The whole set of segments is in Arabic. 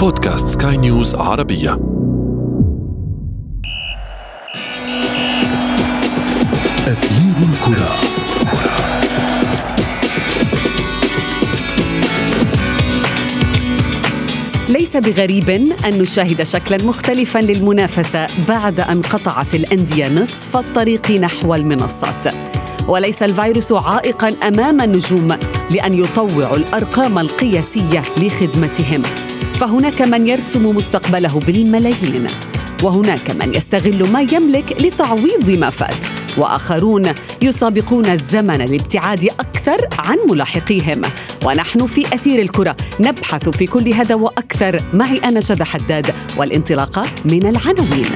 بودكاست سكاي نيوز عربية. أثير الكرة. ليس بغريب أن نشاهد شكلا مختلفا للمنافسة بعد أن قطعت الأندية نصف الطريق نحو المنصات. وليس الفيروس عائقا أمام النجوم لأن يطوعوا الأرقام القياسية لخدمتهم. فهناك من يرسم مستقبله بالملايين وهناك من يستغل ما يملك لتعويض ما فات وآخرون يسابقون الزمن لابتعاد أكثر عن ملاحقيهم. ونحن في أثير الكرة نبحث في كل هذا وأكثر. معي أنا شذى حداد والانطلاقه من العناوين.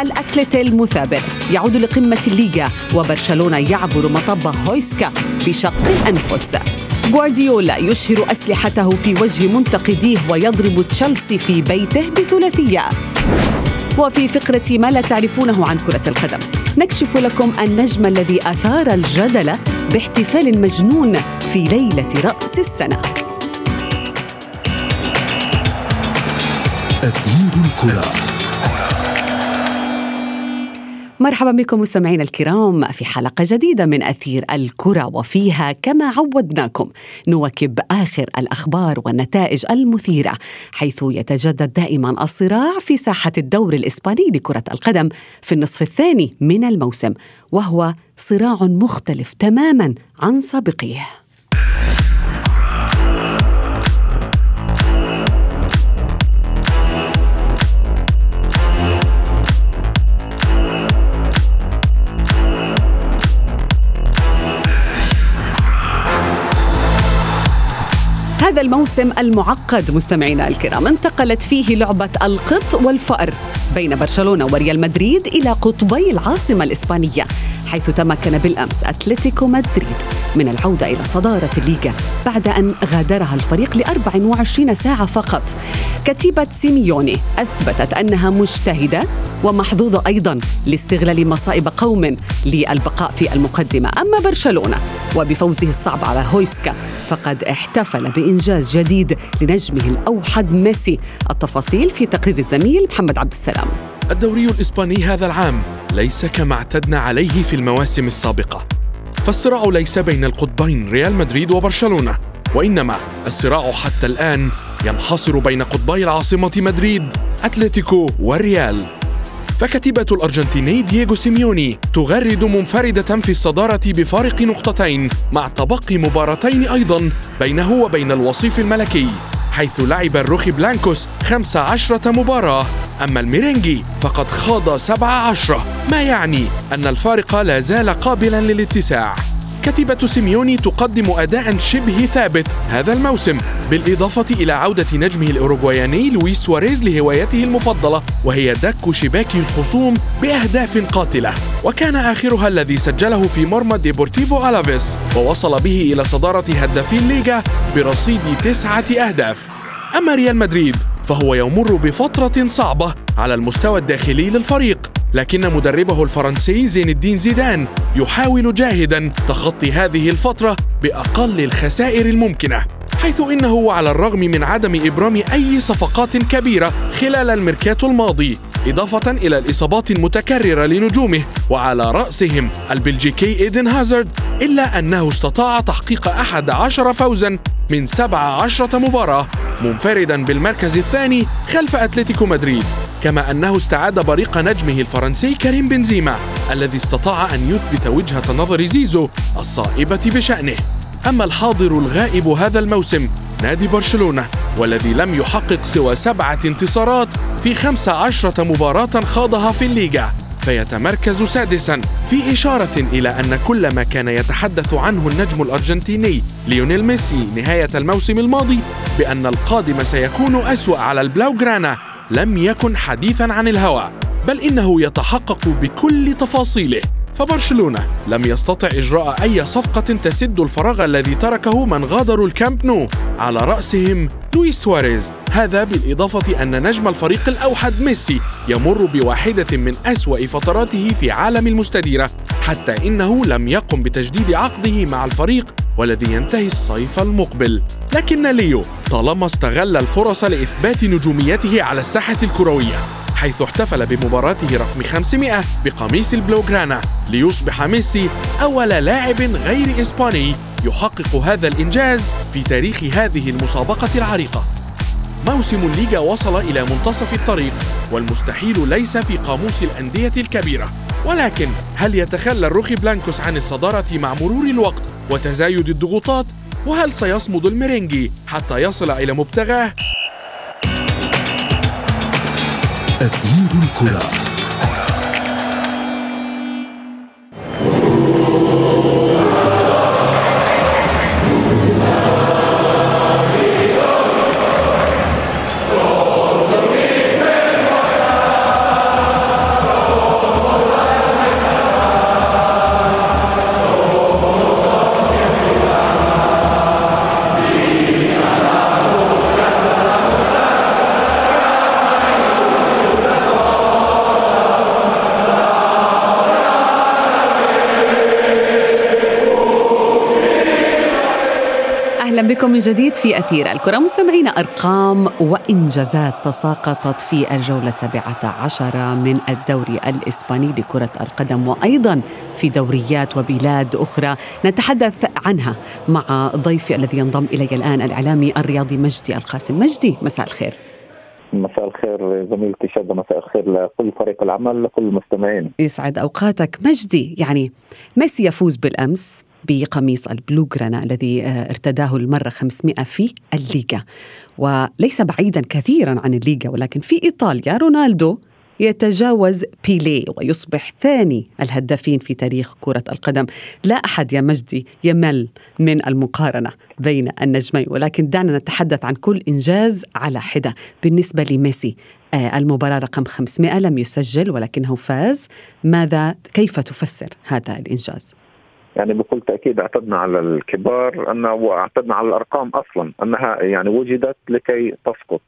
الاتليت المثابر يعود لقمة الليغا وبرشلونة يعبر مطب هويسكا بشق الأنفس. غوارديولا يشهر أسلحته في وجه منتقديه ويضرب تشيلسي في بيته بثلاثية. وفي فقرة ما لا تعرفونه عن كرة القدم نكشف لكم النجم الذي أثار الجدل باحتفال مجنون في ليلة رأس السنة. أثير الكرة. مرحبا بكم مستمعينا الكرام في حلقة جديدة من أثير الكرة وفيها كما عودناكم نواكب آخر الأخبار والنتائج المثيرة حيث يتجدد دائما الصراع في ساحة الدور الإسباني لكرة القدم في النصف الثاني من الموسم وهو صراع مختلف تماما عن سابقيه. هذا الموسم المعقد مستمعينا الكرام. انتقلت فيه لعبة القط والفأر بين برشلونة وريال مدريد إلى قطبي العاصمة الإسبانية حيث تمكن بالأمس أتلتيكو مدريد. من العودة إلى صدارة الليغا بعد أن غادرها الفريق ل 24 ساعة فقط. كتيبة سيميوني أثبتت أنها مجتهدة ومحظوظة أيضا لاستغلال مصائب قوم للبقاء في المقدمة. أما برشلونة وبفوزه الصعب على هويسكا فقد احتفل بإنجاز جديد لنجمه الأوحد ميسي. التفاصيل في تقرير الزميل محمد عبد السلام. الدوري الإسباني هذا العام ليس كما اعتدنا عليه في المواسم السابقة. فالصراع ليس بين القطبين ريال مدريد وبرشلونة وإنما الصراع حتى الآن ينحصر بين قطبي العاصمة مدريد أتلتيكو والريال. فكتيبة الأرجنتيني دييغو سيميوني تغرد منفردة في الصدارة بفارق نقطتين مع تبقي مباراتين أيضا بينه وبين الوصيف الملكي حيث لعب الروخي بلانكوس 15 مباراة. أما الميرينجي فقد خاض 17 ما يعني أن الفارق لا زال قابلا للاتساع. كتيبة سيميوني تقدم أداء شبه ثابت هذا الموسم بالإضافة إلى عودة نجمه الأوروغواياني لويس سواريز لهوايته المفضلة وهي دك شباك الخصوم بأهداف قاتلة. وكان آخرها الذي سجله في مرمى ديبورتيفو ألافيس ووصل به إلى صدارة هدافي الليغا برصيد تسعة أهداف. أما ريال مدريد فهو يمر بفترة صعبة على المستوى الداخلي للفريق لكن مدربه الفرنسي زين الدين زيدان يحاول جاهدا تخطي هذه الفترة بأقل الخسائر الممكنة حيث إنه على الرغم من عدم إبرام أي صفقات كبيرة خلال الميركاتو الماضي إضافة إلى الإصابات المتكررة لنجومه وعلى رأسهم. البلجيكي إيدن هازارد إلا أنه استطاع تحقيق أحد عشر فوزا من سبع عشرة مباراة منفردا بالمركز الثاني خلف أتلتيكو مدريد. كما أنه استعاد بريق نجمه الفرنسي كريم بنزيما الذي استطاع أن يثبت وجهة نظر زيزو الصائبة بشأنه. أما الحاضر الغائب هذا الموسم نادي برشلونة والذي لم يحقق سوى سبعة انتصارات في خمس عشرة مباراة خاضها في الليغا. فيتمركز سادسا في إشارة إلى أن كل ما كان يتحدث عنه النجم الأرجنتيني ليونيل ميسي نهاية الموسم الماضي بأن القادم سيكون أسوأ على البلاوغرانا. لم يكن حديثا عن الهوى بل إنه يتحقق بكل تفاصيله. فبرشلونة لم يستطع إجراء أي صفقة تسد الفراغ الذي تركه من غادروا الكامب نو. على رأسهم لويس سواريز. هذا بالإضافة أن نجم الفريق الأوحد ميسي يمر بواحدة من أسوأ فتراته في عالم المستديرة حتى إنه لم يقم بتجديد عقده مع الفريق والذي ينتهي الصيف المقبل. لكن ليو طالما استغل الفرص لإثبات نجوميته على الساحة الكروية حيث احتفل بمباراته رقم 500 بقميص البلوغرانا ليصبح ميسي أول لاعب غير إسباني يحقق هذا الإنجاز في تاريخ هذه المسابقة العريقة موسم الليغا وصل إلى منتصف الطريق والمستحيل ليس في قاموس الأندية الكبيرة ولكن هل يتخلى الروخي بلانكوس عن الصدارة مع مرور الوقت وتزايد الضغوطات؟ وهل سيصمد الميرينجي حتى يصل إلى مبتغاه؟ أثير الكرة. بكم من جديد في أثير الكرة. مستمعين أرقام وإنجازات تساقطت في الجولة السابعة عشر من الدوري الإسباني لكرة القدم وأيضا في دوريات وبلاد أخرى نتحدث عنها مع ضيفي الذي ينضم إلي الآن الإعلامي الرياضي مجدي القاسم. مجدي مساء الخير. مساء الخير زميلتي شادة مساء الخير لكل فريق العمل لكل المستمعين. يسعد أوقاتك. مجدي يعني ميسي يفوز بالأمس بقميص البلوغرانا الذي آه، ارتداه المرة 500 في الليغا. وليس بعيدا كثيرا عن الليغا ولكن في إيطاليا رونالدو يتجاوز بيليه ويصبح ثاني الهدافين في تاريخ كرة القدم. لا أحد يا مجدي يمل من المقارنة بين النجمين ولكن دعنا نتحدث عن كل إنجاز على حدة. بالنسبة لميسي آه، المباراة رقم 500 لم يسجل ولكنه فاز. ماذا كيف تفسر هذا الإنجاز؟ يعني بكل تأكيد اعتدنا على الكبار أن واعتدنا على الأرقام أصلا أنها يعني وجدت لكي تسقط.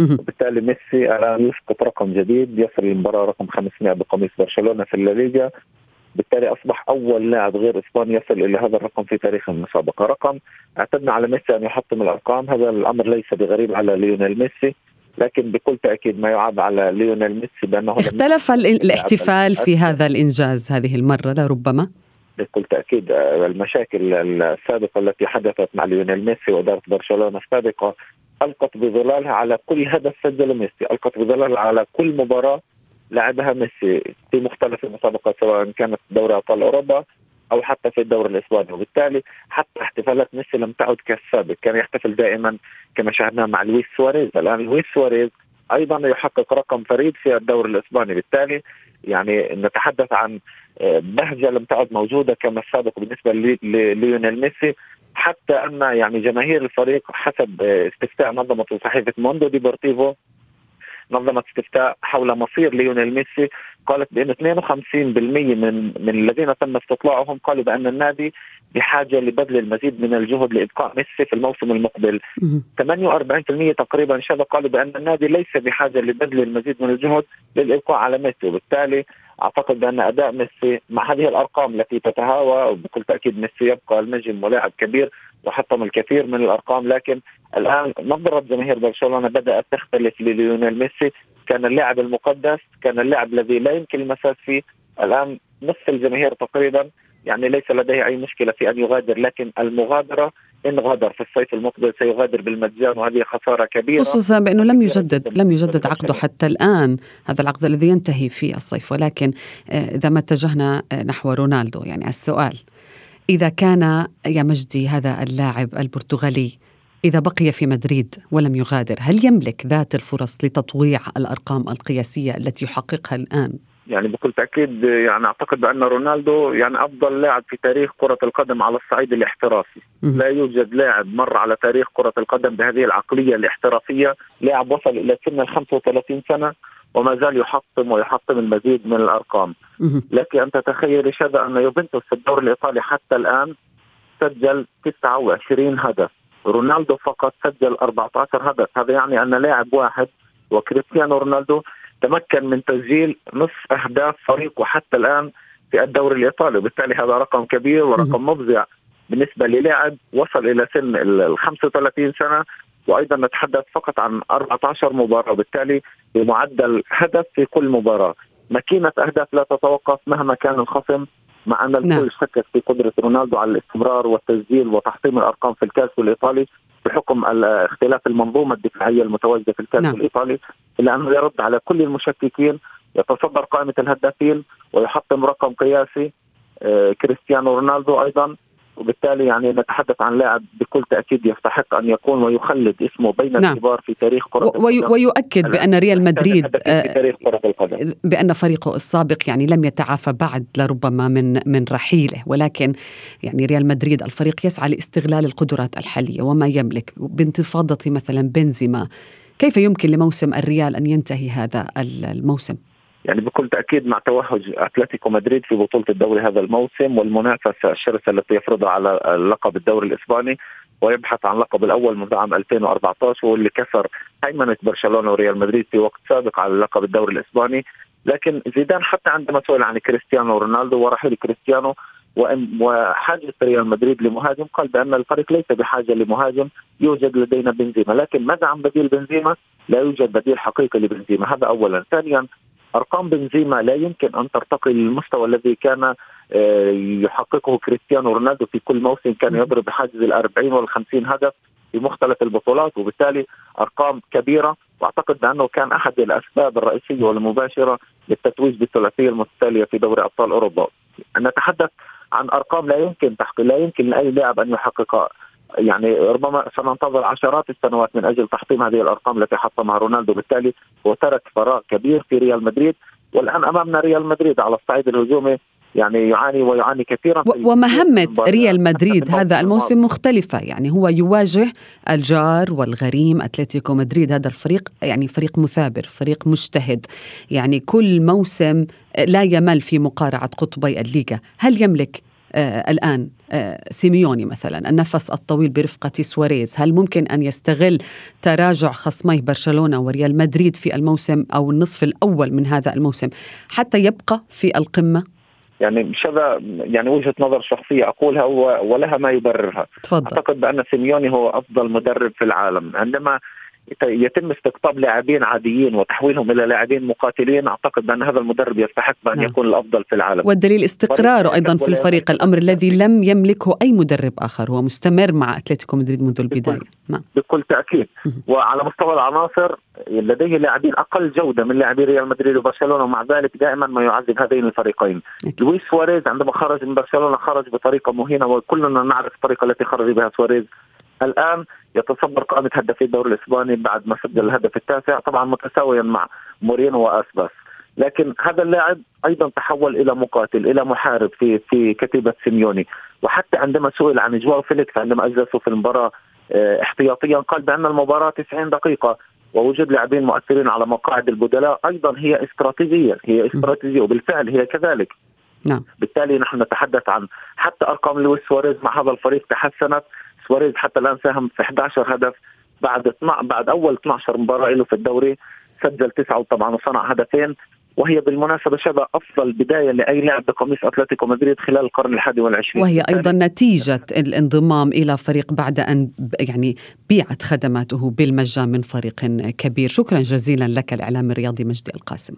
وبالتالي ميسي الآن يسقط رقم جديد يصل المباراه رقم 500 بقميص برشلونة في الليغا. بالتالي أصبح أول لاعب غير إسباني يصل إلى هذا الرقم في تاريخ المسابقة، رقم اعتدنا على ميسي أن يحطم الأرقام، هذا الأمر ليس بغريب على ليونيل ميسي، لكن بكل تأكيد ما يعاب على ليونيل ميسي بأنه اختلف الاحتفال في هذا الإنجاز هذه المرة لربما؟ بكل تأكيد المشاكل السابقة التي حدثت مع ليونيل ميسي وإدارة برشلونة السابقة ألقت بظلالها على كل هدف سجله ميسي، ألقت بظلالها على كل مباراة لعبها ميسي في مختلف المسابقات سواء كانت دوري أبطال أوروبا أو حتى في الدوري الإسباني. وبالتالي حتى احتفالات ميسي لم تعد كالسابق كان يحتفل دائما كما شاهدنا مع لويس سواريز. الآن لويس سواريز أيضا يحقق رقم فريد في الدوري الإسباني. بالتالي يعني نتحدث عن بهجه لم تعد موجودة كما السابق بالنسبة لليونيل ميسي حتى أن يعني جماهير الفريق حسب استفتاء منظمة صحيفة موندو ديبورتيفو نظمت استفتاء حول مصير ليونيل ميسي قالت بأن 52% من من الذين تم استطلاعهم قالوا بأن النادي بحاجة لبذل المزيد من الجهد لإبقاء ميسي في الموسم المقبل. 48% تقريبا شبه قالوا بأن النادي ليس بحاجة لبذل المزيد من الجهد للإبقاء على ميسي وبالتالي أعتقد بأن أداء ميسي مع هذه الأرقام التي تتهاوى وبكل تأكيد ميسي يبقى النجم ولاعب كبير وحطم الكثير من الأرقام لكن الآن نظرة جماهير برشلونة بدأت تختلف لليونيل ميسي. كان اللاعب المقدس كان اللاعب الذي لا يمكن المساس فيه. الآن نصف الجماهير تقريبا يعني ليس لديه أي مشكلة في أن يغادر لكن المغادرة إن غادر في الصيف المقبل سيغادر بالمجان وهذه خسارة كبيرة. خصوصا بأنه لم يجدد لم يجدد عقده حتى الآن. هذا العقد الذي ينتهي في الصيف ولكن آه، إذا ما اتجهنا آه، نحو رونالدو. يعني السؤال إذا كان يا مجدي هذا اللاعب البرتغالي إذا بقي في مدريد ولم يغادر هل يملك ذات الفرص لتطويع الأرقام القياسية التي يحققها الآن؟ يعني بكل تأكيد يعني أعتقد بأن رونالدو يعني أفضل لاعب في تاريخ كرة القدم على الصعيد الاحترافي، لا يوجد لاعب مر على تاريخ كرة القدم بهذه العقلية الاحترافية، لاعب وصل إلى سن ال 35 سنة وما زال يحطم ويحطم المزيد من الأرقام. لك أن تتخيل شذا أن يوفنتوس في الدوري الإيطالي حتى الآن سجل 29 هدف، رونالدو فقط سجل 14 هدف، هذا يعني أن لاعب واحد وكريستيانو رونالدو تمكن من تسجيل نصف أهداف فريقه حتى الآن في الدوري الإيطالي. وبالتالي هذا رقم كبير ورقم مفزع بالنسبة للاعب. وصل إلى سن ال 35 سنة. وأيضا نتحدث فقط عن 14 مباراة وبالتالي بمعدل هدف في كل مباراة ماكينة أهداف لا تتوقف مهما كان الخصم مع أن الكل نعم. شكك في قدرة رونالدو على الاستمرار والتسجيل وتحطيم الأرقام في الكاس الإيطالي بحكم اختلاف المنظومة الدفاعية المتواجدة في الكاس نعم. الإيطالي إلا أنه يرد على كل المشككين يتصدر قائمة الهدافين ويحطم رقم قياسي آه، كريستيانو رونالدو أيضا وبالتالي يعني نتحدث عن لاعب بكل تأكيد يستحق أن يكون ويخلد اسمه بين نعم. الكبار في تاريخ كرة القدم ويؤكد بأن ريال مدريد في آه، تاريخ كرة القدم بأن فريقه السابق يعني لم يتعافى بعد لربما من من رحيله ولكن يعني ريال مدريد الفريق يسعى لاستغلال القدرات الحالية وما يملك بانتفاضة مثلا بنزيما كيف يمكن لموسم الريال أن ينتهي هذا الموسم؟ يعني بكل تأكيد مع توهج أتلتيكو مدريد في بطولة الدوري هذا الموسم والمنافسة الشرسة التي يفرضها على لقب الدوري الإسباني ويبحث عن لقب الأول منذ عام 2014 واللي كسر هيمنة برشلونة وريال مدريد في وقت سابق على لقب الدوري الإسباني. لكن زيدان حتى عندما سئل عن كريستيانو رونالدو ورحيل كريستيانو وحاجة ريال مدريد لمهاجم قال بأن الفريق ليس بحاجة لمهاجم يوجد لدينا بنزيما. لكن ماذا عن بديل بنزيما؟ لا يوجد بديل حقيقي لبنزيما. هذا اولا. ثانيا أرقام بنزيما لا يمكن أن ترتقي للمستوى الذي كان آه، يحققه كريستيانو رونالدو في كل موسم كان يضرب بحاجز ال 40 وال 50 هدف في مختلف البطولات وبالتالي أرقام كبيرة. وأعتقد بأنه كان أحد الأسباب الرئيسية والمباشرة للتتويج بالثلاثية المتتالية في دوري أبطال أوروبا. نتحدث عن أرقام لا يمكن تحقيق لا يمكن لأي لاعب أن يحققها. يعني ربما سننتظر عشرات السنوات من أجل تحطيم هذه الأرقام التي حطمها رونالدو. بالتالي وترك فراغ كبير في ريال مدريد والآن أمامنا ريال مدريد على الصعيد الهجومي يعني يعاني ويعاني كثيرا ومهمة ريال مدريد هذا الموسم مختلفة. يعني هو يواجه الجار والغريم أتلتيكو مدريد هذا الفريق يعني فريق مثابر فريق مجتهد. يعني كل موسم لا يمل في مقارعة قطبي الليغا. هل يملك الآن آه سيميوني مثلا النفس الطويل برفقة سواريز هل ممكن أن يستغل تراجع خصمي برشلونة وريال مدريد في الموسم أو النصف الأول من هذا الموسم حتى يبقى في القمة؟ يعني مش هذا يعني وجهة نظر شخصية أقولها ولها ما يبررها. تفضل. أعتقد بأن سيميوني هو أفضل مدرب في العالم. عندما يتم استقطاب لاعبين عاديين وتحويلهم إلى لاعبين مقاتلين. أعتقد بأن هذا المدرب يستحق ان نعم. يكون الأفضل في العالم. والدليل استقراره أيضا في الفريق الأمر الذي لم يملكه أي مدرب آخر. هو مستمر مع أتلتيكو مدريد منذ البداية. نعم. بكل تأكيد. وعلى مستوى العناصر لديه لاعبين أقل جودة من لاعبي ريال مدريد وبرشلونة. ومع ذلك دائما ما يعذب هذين الفريقين. لويس سواريز عندما خرج من برشلونة خرج بطريقة مهينة وكلنا نعرف الطريقة التي خرج بها سواريز. الآن يتصدر قائمة هدافي الدوري الإسباني بعد ما سجل الهدف التاسع طبعا متساويا مع مورينو وأسباس. لكن هذا اللاعب أيضا تحول إلى مقاتل إلى محارب في في كتيبة سيميوني. وحتى عندما سئل عن جواو فيليكس عندما أجلسه في المباراة آه، احتياطيا قال بأن المباراة 90 دقيقة ووجود لاعبين مؤثرين على مقاعد البدلاء أيضا هي استراتيجية هي استراتيجية وبالفعل هي كذلك. نعم. بالتالي نحن نتحدث عن حتى أرقام لويس سواريز مع هذا الفريق تحسنت سواريز حتى الآن ساهم في 11 هدف بعد بعد أول 12 مباراة له في الدوري سجل تسعة طبعا وصنع هدفين وهي بالمناسبة شبه أفضل بداية لأي لاعب بقميص أتلتيكو مدريد خلال القرن الحادي والعشرين. وهي أيضا نتيجة الانضمام إلى فريق بعد أن يعني بيعت خدماته بالمجان من فريق كبير. شكرا جزيلا لك الإعلامي الرياضي مجدي القاسم.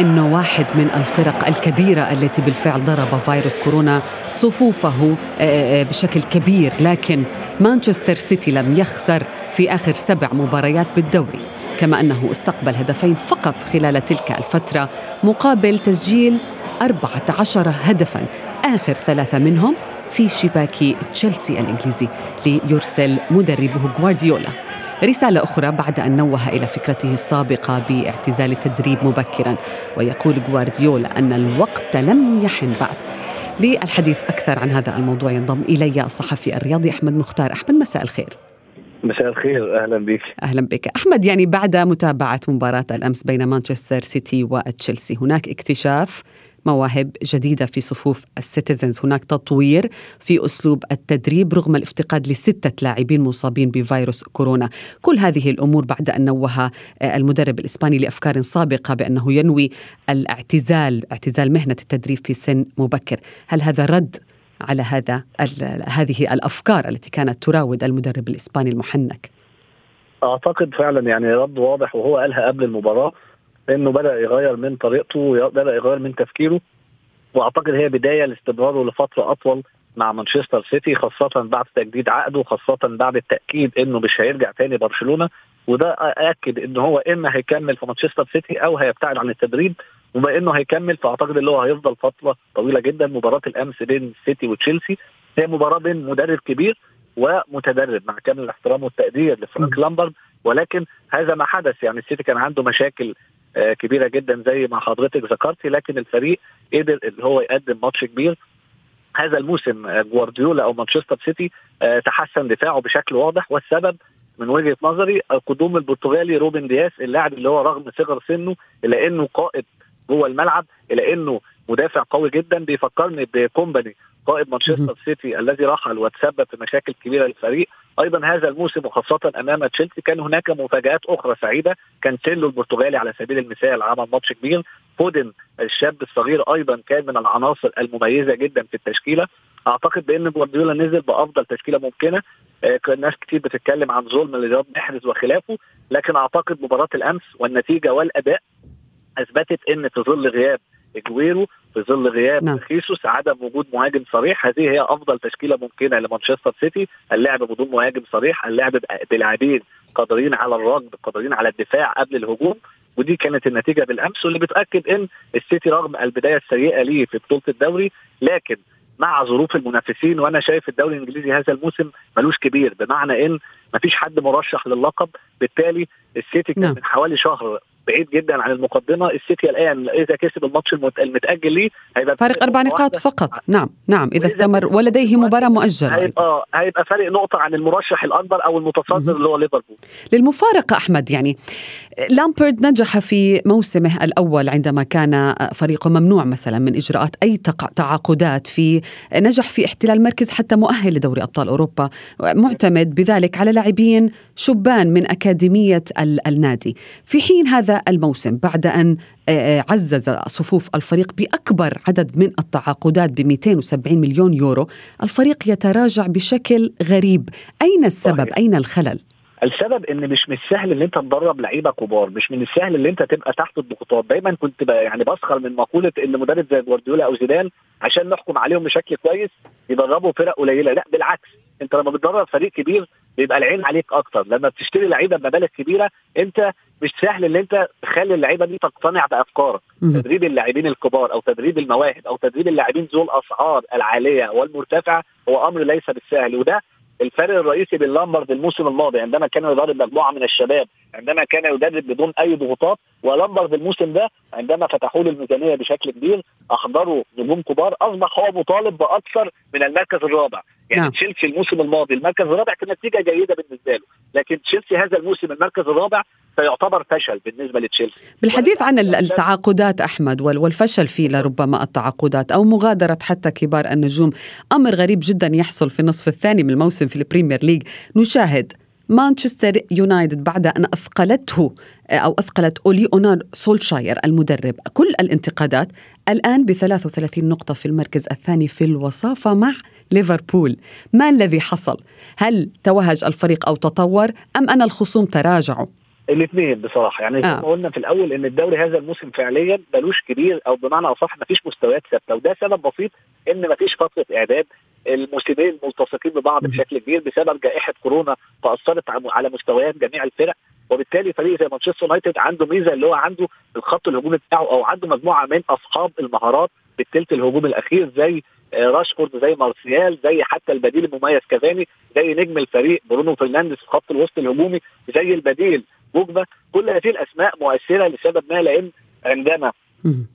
أنه واحد من الفرق الكبيرة التي بالفعل ضرب فيروس كورونا صفوفه آه، آه، بشكل كبير. لكن مانشستر سيتي لم يخسر في آخر سبع مباريات بالدوري. كما أنه استقبل هدفين فقط خلال تلك الفترة مقابل تسجيل 14 هدفا. آخر ثلاثة منهم في شباك تشيلسي الإنجليزي ليرسل مدربه غوارديولا. رسالة أخرى بعد أن نوه إلى فكرته السابقة باعتزال التدريب مبكرا ويقول غوارديولا أن الوقت لم يحن بعد. للحديث أكثر عن هذا الموضوع ينضم إلي الصحفي الرياضي أحمد مختار. أحمد مساء الخير. مساء الخير. أهلا بك. أهلا بك. أحمد يعني بعد متابعة مباراة الأمس بين مانشستر سيتي وتشيلسي هناك اكتشاف مواهب جديدة في صفوف السيتيزنز هناك تطوير في أسلوب التدريب رغم الافتقاد لستة لاعبين مصابين بفيروس كورونا. كل هذه الأمور بعد أن نوه المدرب الإسباني لأفكار سابقة بأنه ينوي الاعتزال اعتزال مهنة التدريب في سن مبكر. هل هذا رد على هذا هذه الأفكار التي كانت تراود المدرب الإسباني المحنك؟ أعتقد فعلا يعني رد واضح وهو قالها قبل المباراة. إنه بدأ يغير من طريقته بدأ يغير من تفكيره. وأعتقد هي بداية لاستمراره لفترة أطول مع مانشستر سيتي خاصة بعد تجديد عقده خاصة بعد التأكيد إنه مش هيرجع تاني برشلونة. وده أكد إن هو اما هيكمل في مانشستر سيتي أو هيبتعد عن التدريب. وبما إنه هيكمل فأعتقد اللي هو هيفضل فترة طويلة جدا. مباراة الأمس بين سيتي وتشيلسي. هي مباراة بين مدرب كبير ومتدرب مع كامل الاحترام والتقدير لفرانك لامبرد ولكن هذا ما حدث يعني السيتي كان عنده مشاكل كبيرة جدا زي ما حضرتك ذكرتي لكن الفريق قدر اللي هو يقدم ماتش كبير. هذا الموسم آه، جوارديولا أو مانشستر سيتي آه، تحسن دفاعه بشكل واضح والسبب من وجهة نظري قدوم البرتغالي روبن دياس اللاعب اللي هو رغم صغر سنه الا إنه قائد جوه الملعب الا إنه مدافع قوي جدا بيفكرني بكومباني. قائد مانشستر سيتي الذي رحل وتسبب في مشاكل كبيرة للفريق. أيضا هذا الموسم وخاصة أمام تشيلسي كان هناك مفاجآت أخرى سعيدة. كانسيلو البرتغالي على سبيل المثال عمل ماتش كبير. فودن الشاب الصغير أيضا كان من العناصر المميزة جدا في التشكيلة. أعتقد بأن جوارديولا نزل بأفضل تشكيلة ممكنة. آه ناس كتير بتتكلم عن ظلم لرياض محرز وخلافه. لكن أعتقد مباراة الأمس والنتيجة والأداء أثبتت إن في ظل غياب أجويرو في ظل غياب نعم. خيسوس عدم وجود مهاجم صريح هذه هي أفضل تشكيلة ممكنة لمانشستر سيتي اللعب بدون مهاجم صريح اللعب بلاعبين قادرين على الركض قادرين على الدفاع قبل الهجوم ودي كانت النتيجة بالأمس واللي بتاكد إن السيتي رغم البداية السيئة ليه في بطولة الدوري لكن مع ظروف المنافسين وأنا شايف الدوري الإنجليزي هذا الموسم ملوش كبير بمعنى إن مفيش حد مرشح للقب بالتالي السيتي كان نعم. من حوالي شهر بعيد جدا عن المقدمة. السيتي الآن إذا كسب الماتش المتأجل ليه هيبقى فارق أربع نقاط فقط. نعم نعم. إذا استمر ولديه مباراة مؤجلة. هيبقى هيبقى فارق نقطة عن المرشح الأكبر أو المتصدر اللي هو ليفربول. للمفارقة أحمد يعني لامبرد نجح في موسمه الأول عندما كان فريقه ممنوع مثلا من إجراءات أي تعاقدات في نجح في احتلال مركز حتى مؤهل لدوري أبطال أوروبا معتمد بذلك على لاعبين شبان من أكاديمية النادي في حين هذا الموسم بعد أن آه، آه، عزز صفوف الفريق بأكبر عدد من التعاقدات ب 270 مليون يورو الفريق يتراجع بشكل غريب أين السبب؟ أين الخلل؟ السبب إن مش من السهل إن أنت تدرب لعيبة كبار مش من السهل إن أنت تبقى تحت الضغوطات. دايما كنت يعني بسخر من مقولة إن مدرب زي جوارديولا أو زيدان عشان نحكم عليهم بشكل كويس يدربوا فرق قليلة. لا بالعكس. أنت لما بتدرب فريق كبير بيبقى العين عليك أكتر. لما بتشتري لعيبة بمبالغ كبيرة أنت مش سهل إن أنت تخلي اللعيبة دي تقتنع بأفكارك. تدريب اللاعبين الكبار أو تدريب المواهب أو تدريب اللاعبين ذو الأسعار العالية والمرتفعة هو أمر ليس بالسهل وده الفرق الرئيسي بين لامبرد الموسم الماضي عندما كان يدرب مجموعة من الشباب عندما كان يدرب بدون أي ضغوطات ولامبرد الموسم ده عندما فتحوا له الميزانيه بشكل كبير أحضروا نجوم كبار أصبح هو مطالب بأكثر من المركز الرابع. يعني نعم. تشيلسي الموسم الماضي المركز الرابع كانت نتيجه جيدة بالنسبة له لكن تشيلسي هذا الموسم المركز الرابع سيعتبر فشل بالنسبة لتشيلسي بالحديث عن التعاقدات أحمد والفشل في لربما التعاقدات أو مغادرة حتى كبار النجوم أمر غريب جدا يحصل في النصف الثاني من الموسم في البريمير ليج نشاهد مانشستر يونايتد بعد أن أثقلته أو أثقلت أولي جونار سولشاير المدرب كل الانتقادات الآن ب 33 نقطة في المركز الثاني في الوصافة مع ليفربول. ما الذي حصل؟ هل توهج الفريق أو تطور؟ أم أن الخصوم تراجعوا؟ الاثنين بصراحة. يعني آه. قلنا في الأول إن الدوري هذا الموسم فعليا ملوش كبير أو بمعنى أصح ما فيش مستويات ثابتة. وده سبب بسيط إن ما فيش فترة إعداد. الموسمين ملتصقين ببعض بشكل كبير بسبب جائحة كورونا تاثرت على مستويات جميع الفرق. وبالتالي فريق زي مانشستر يونايتد عنده ميزة اللي هو عنده الخط الهجومي بتاعه أو عنده مجموعة من أصحاب المهارات بالثلث الهجوم الأخير زي آه، راشفورد زي مارسيال زي حتى البديل المميز كافاني زي نجم الفريق برونو فرنانديز في خط الوسط الهجومي زي البديل بوجبا. كل هذه الأسماء مؤثرة لسبب ما لأن عندما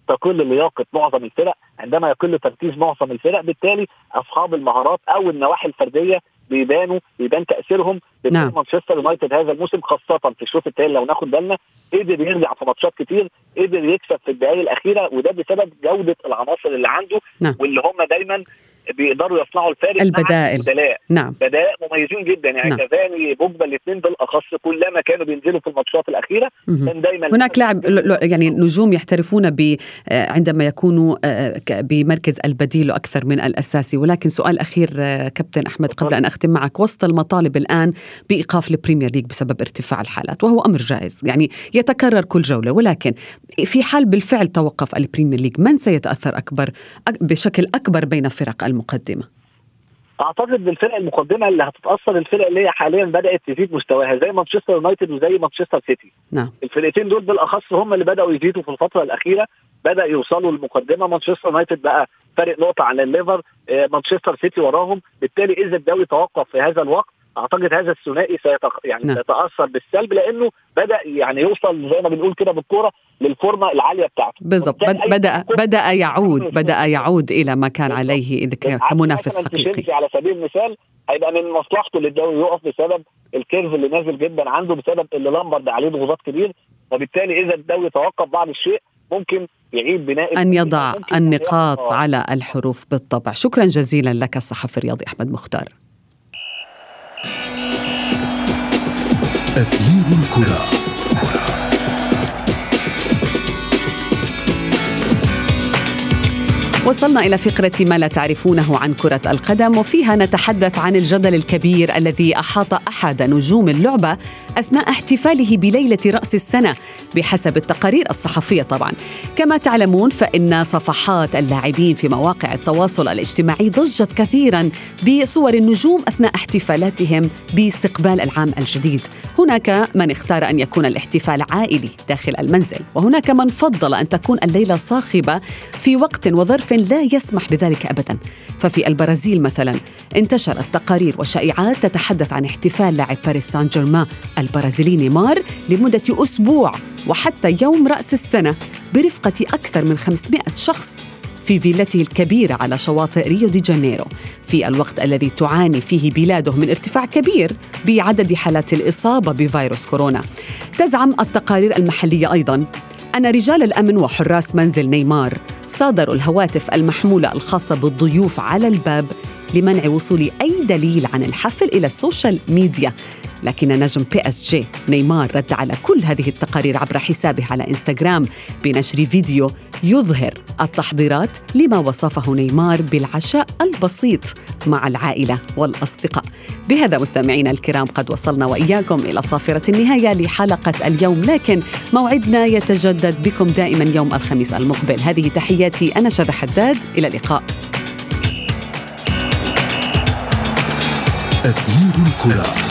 تقل لياقة معظم الفرق عندما يقل تركيز معظم الفرق بالتالي أصحاب المهارات أو النواحي الفردية بيبانوا بيبان تأثيرهم نعم. مانشستر يونايتد هذا الموسم خاصة في الشوط الثاني لو ناخد بالنا قدر يرجع في ماتشات كتير قدر يكسب في الدقائق الأخيرة وده بسبب جودة العناصر اللي عنده نعم. واللي هم دايما بيقدروا يصنعوا الفارق البدائل. البدلاء. نعم. بدلاء مميزين جدا. يعني نعم. كافاني بوجبا الاثنين بالاخص كلما كانوا بينزلوا في الماتشات الأخيرة. كان دايما هناك لاعب يعني نجوم يحترفون ب آه، عندما يكونوا آه، بمركز البديل أكثر من الأساسي. ولكن سؤال أخير آه، كابتن أحمد قبل أن أختم معك. وسط المطالب الآن بإيقاف البريمير ليج بسبب ارتفاع الحالات وهو أمر جائز. يعني يتكرر كل جولة. ولكن في حال بالفعل توقف البريمير ليج من سيتأثر أكبر بشكل أكبر بين فرق المقدمة. أعتقد بالفرق المقدمة اللي هتتأثر الفرق اللي هي حاليا بدأت تزيد مستواها زي مانشستر يونايتد وزي مانشستر سيتي. نعم. الفرقتين دول بالأخص هم اللي بدأوا يزيدوا في الفترة الأخيرة بدأ يوصلوا للمقدمة. مانشستر يونايتد بقى فارق نقطة عن الليفر آه، مانشستر سيتي وراهم. بالتالي إذا الدوري توقف في هذا الوقت أعتقد هذا الثنائي سيتق... يعني نعم. سيتأثر بالسلب لأنه بدأ يعني يوصل زي ما بنقول كده بالكورة للفورمة العالية بتاعته. بالضبط. بد- بدا بدأ يعود بدأ يعود إلى ما كان. عليه كمنافس حقيقي. على سبيل المثال هيبقى من مصلحته ان الدوري يقف بسبب ال curve اللي نازل جدا عنده بسبب اللي لامبارد عليه ضغوطات كبير. وبالتالي إذا الدوري توقف بعض الشيء ممكن يعيد بناء أن يضع النقاط آه. على الحروف بالطبع. شكرا جزيلا لك الصحفي الرياضي أحمد مختار. أثير الكرة. وصلنا إلى فقرة ما لا تعرفونه عن كرة القدم وفيها نتحدث عن الجدل الكبير الذي أحاط أحد نجوم اللعبة أثناء احتفاله بليلة رأس السنة بحسب التقارير الصحفية طبعا. كما تعلمون فإن صفحات اللاعبين في مواقع التواصل الاجتماعي ضجت كثيرا بصور النجوم أثناء احتفالاتهم باستقبال العام الجديد. هناك من اختار أن يكون الاحتفال عائلي داخل المنزل وهناك من فضل أن تكون الليلة صاخبة في وقت وظرف لا يسمح بذلك أبدا. ففي البرازيل مثلا انتشرت تقارير وشائعات تتحدث عن احتفال لاعب باريس سان جيرمان البرازيلي نيمار لمدة أسبوع وحتى يوم رأس السنة برفقة أكثر من 500 شخص. في فيلته الكبيرة على شواطئ ريو دي جانيرو. في الوقت الذي تعاني فيه بلاده من ارتفاع كبير بعدد حالات الإصابة بفيروس كورونا. تزعم التقارير المحلية أيضاً أن رجال الأمن وحراس منزل نيمار صادروا الهواتف المحمولة الخاصة بالضيوف على الباب لمنع وصول أي دليل عن الحفل إلى ال social media لكن نجم PSG نيمار رد على كل هذه التقارير عبر حسابه على إنستغرام بنشر فيديو يظهر التحضيرات لما وصفه نيمار بالعشاء البسيط مع العائلة والأصدقاء. بهذا مستمعينا الكرام قد وصلنا وإياكم إلى صافرة النهاية لحلقة اليوم لكن موعدنا يتجدد بكم دائما يوم الخميس المقبل. هذه تحياتي أنا شذى حداد إلى اللقاء. أثير الكرة.